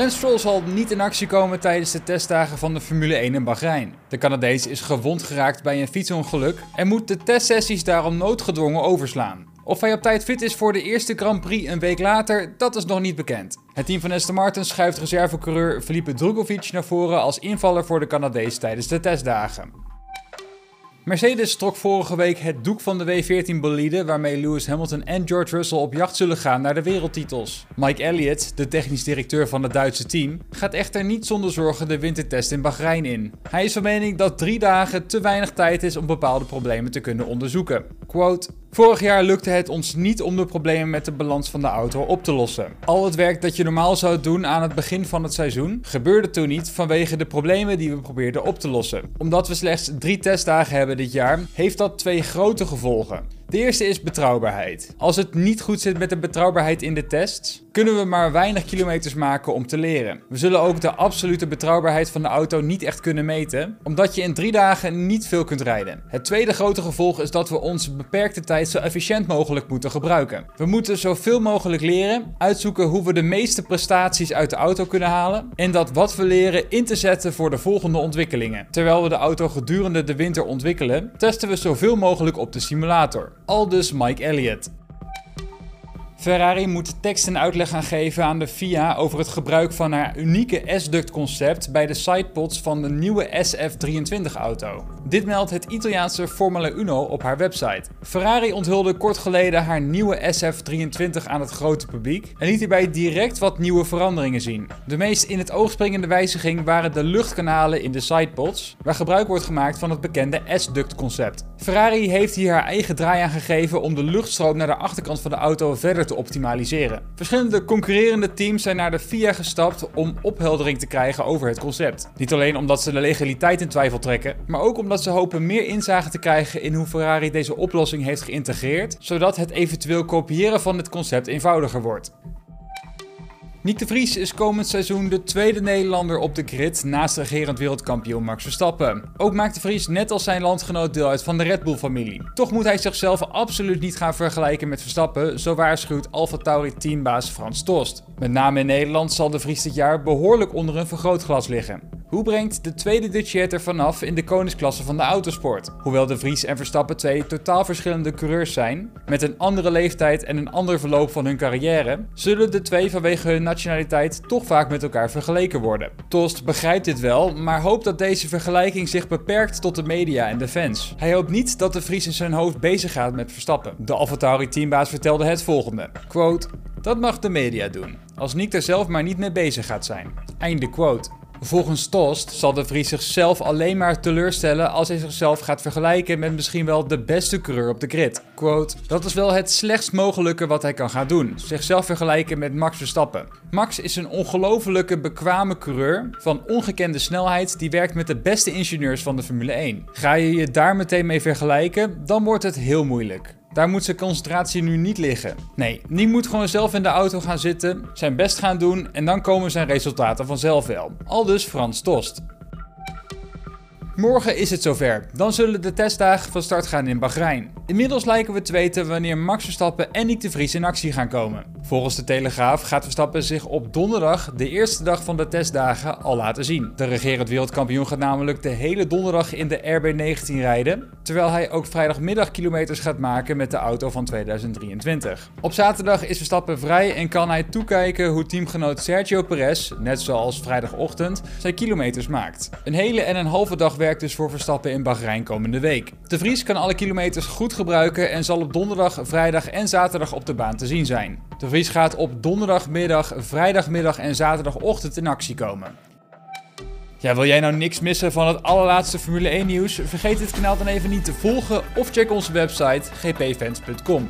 Lance Stroll zal niet in actie komen tijdens de testdagen van de Formule 1 in Bahrein. De Canadees is gewond geraakt bij een fietsongeluk en moet de testsessies daarom noodgedwongen overslaan. Of hij op tijd fit is voor de eerste Grand Prix een week later, dat is nog niet bekend. Het team van Aston Martin schuift reservecoureur Felipe Drugovic naar voren als invaller voor de Canadees tijdens de testdagen. Mercedes trok vorige week het doek van de W14 bolide waarmee Lewis Hamilton en George Russell op jacht zullen gaan naar de wereldtitels. Mike Elliott, de technisch directeur van het Duitse team, gaat echter niet zonder zorgen de wintertest in Bahrein in. Hij is van mening dat drie dagen te weinig tijd is om bepaalde problemen te kunnen onderzoeken. Quote, Vorig jaar lukte het ons niet om de problemen met de balans van de auto op te lossen. Al het werk dat je normaal zou doen aan het begin van het seizoen gebeurde toen niet vanwege de problemen die we probeerden op te lossen. Omdat we slechts drie testdagen hebben dit jaar, heeft dat twee grote gevolgen. De eerste is betrouwbaarheid. Als het niet goed zit met de betrouwbaarheid in de tests, kunnen we maar weinig kilometers maken om te leren. We zullen ook de absolute betrouwbaarheid van de auto niet echt kunnen meten, omdat je in drie dagen niet veel kunt rijden. Het tweede grote gevolg is dat we onze beperkte tijd zo efficiënt mogelijk moeten gebruiken. We moeten zoveel mogelijk leren, uitzoeken hoe we de meeste prestaties uit de auto kunnen halen en dat wat we leren in te zetten voor de volgende ontwikkelingen. Terwijl we de auto gedurende de winter ontwikkelen, testen we zoveel mogelijk op de simulator. Aldus Mike Elliott. Ferrari moet tekst en uitleg gaan geven aan de FIA over het gebruik van haar unieke S-duct concept bij de sidepods van de nieuwe SF23-auto. Dit meldt het Italiaanse Formula Uno op haar website. Ferrari onthulde kort geleden haar nieuwe SF23 aan het grote publiek en liet hierbij direct wat nieuwe veranderingen zien. De meest in het oog springende wijziging waren de luchtkanalen in de sidepods, waar gebruik wordt gemaakt van het bekende S-duct concept. Ferrari heeft hier haar eigen draai aan gegeven om de luchtstroom naar de achterkant van de auto verder te optimaliseren. Verschillende concurrerende teams zijn naar de FIA gestapt om opheldering te krijgen over het concept. Niet alleen omdat ze de legaliteit in twijfel trekken, maar ook omdat ze hopen meer inzage te krijgen in hoe Ferrari deze oplossing heeft geïntegreerd, zodat het eventueel kopiëren van dit concept eenvoudiger wordt. Nick de Vries is komend seizoen de tweede Nederlander op de grid naast regerend wereldkampioen Max Verstappen. Ook maakt de Vries net als zijn landgenoot deel uit van de Red Bull-familie. Toch moet hij zichzelf absoluut niet gaan vergelijken met Verstappen, zo waarschuwt Alfa Tauri teambaas Frans Tost. Met name in Nederland zal de Vries dit jaar behoorlijk onder een vergrootglas liggen. Hoe brengt de tweede Dutchjet er vanaf in de koningsklasse van de autosport? Hoewel de Vries en Verstappen twee totaal verschillende coureurs zijn, met een andere leeftijd en een ander verloop van hun carrière, zullen de twee vanwege hun nationaliteit toch vaak met elkaar vergeleken worden. Tost begrijpt dit wel, maar hoopt dat deze vergelijking zich beperkt tot de media en de fans. Hij hoopt niet dat de Vries in zijn hoofd bezig gaat met Verstappen. De AlphaTauri teambaas vertelde het volgende, quote, dat mag de media doen, als Nick er zelf maar niet mee bezig gaat zijn. Einde quote. Volgens Tost zal de Vries zichzelf alleen maar teleurstellen als hij zichzelf gaat vergelijken met misschien wel de beste coureur op de grid. Quote, dat is wel het slechtst mogelijke wat hij kan gaan doen, zichzelf vergelijken met Max Verstappen. Max is een ongelofelijke bekwame coureur van ongekende snelheid die werkt met de beste ingenieurs van de Formule 1. Ga je je daar meteen mee vergelijken, dan wordt het heel moeilijk. Daar moet zijn concentratie nu niet liggen. Nee, Nick moet gewoon zelf in de auto gaan zitten, zijn best gaan doen en dan komen zijn resultaten vanzelf wel. Al dus Frans Tost. Morgen is het zover. Dan zullen de testdagen van start gaan in Bahrein. Inmiddels lijken we te weten wanneer Max Verstappen en Nick de Vries in actie gaan komen. Volgens de Telegraaf gaat Verstappen zich op donderdag, de eerste dag van de testdagen, al laten zien. De regerend wereldkampioen gaat namelijk de hele donderdag in de RB19 rijden, terwijl hij ook vrijdagmiddag kilometers gaat maken met de auto van 2023. Op zaterdag is Verstappen vrij en kan hij toekijken hoe teamgenoot Sergio Perez, net zoals vrijdagochtend, zijn kilometers maakt. Een hele en een halve dag dus voor Verstappen in Bahrein komende week. De Vries kan alle kilometers goed gebruiken en zal op donderdag, vrijdag en zaterdag op de baan te zien zijn. De Vries gaat op donderdagmiddag, vrijdagmiddag en zaterdagochtend in actie komen. Ja, wil jij nou niks missen van het allerlaatste Formule 1 nieuws? Vergeet dit kanaal dan even niet te volgen of check onze website gpfans.com.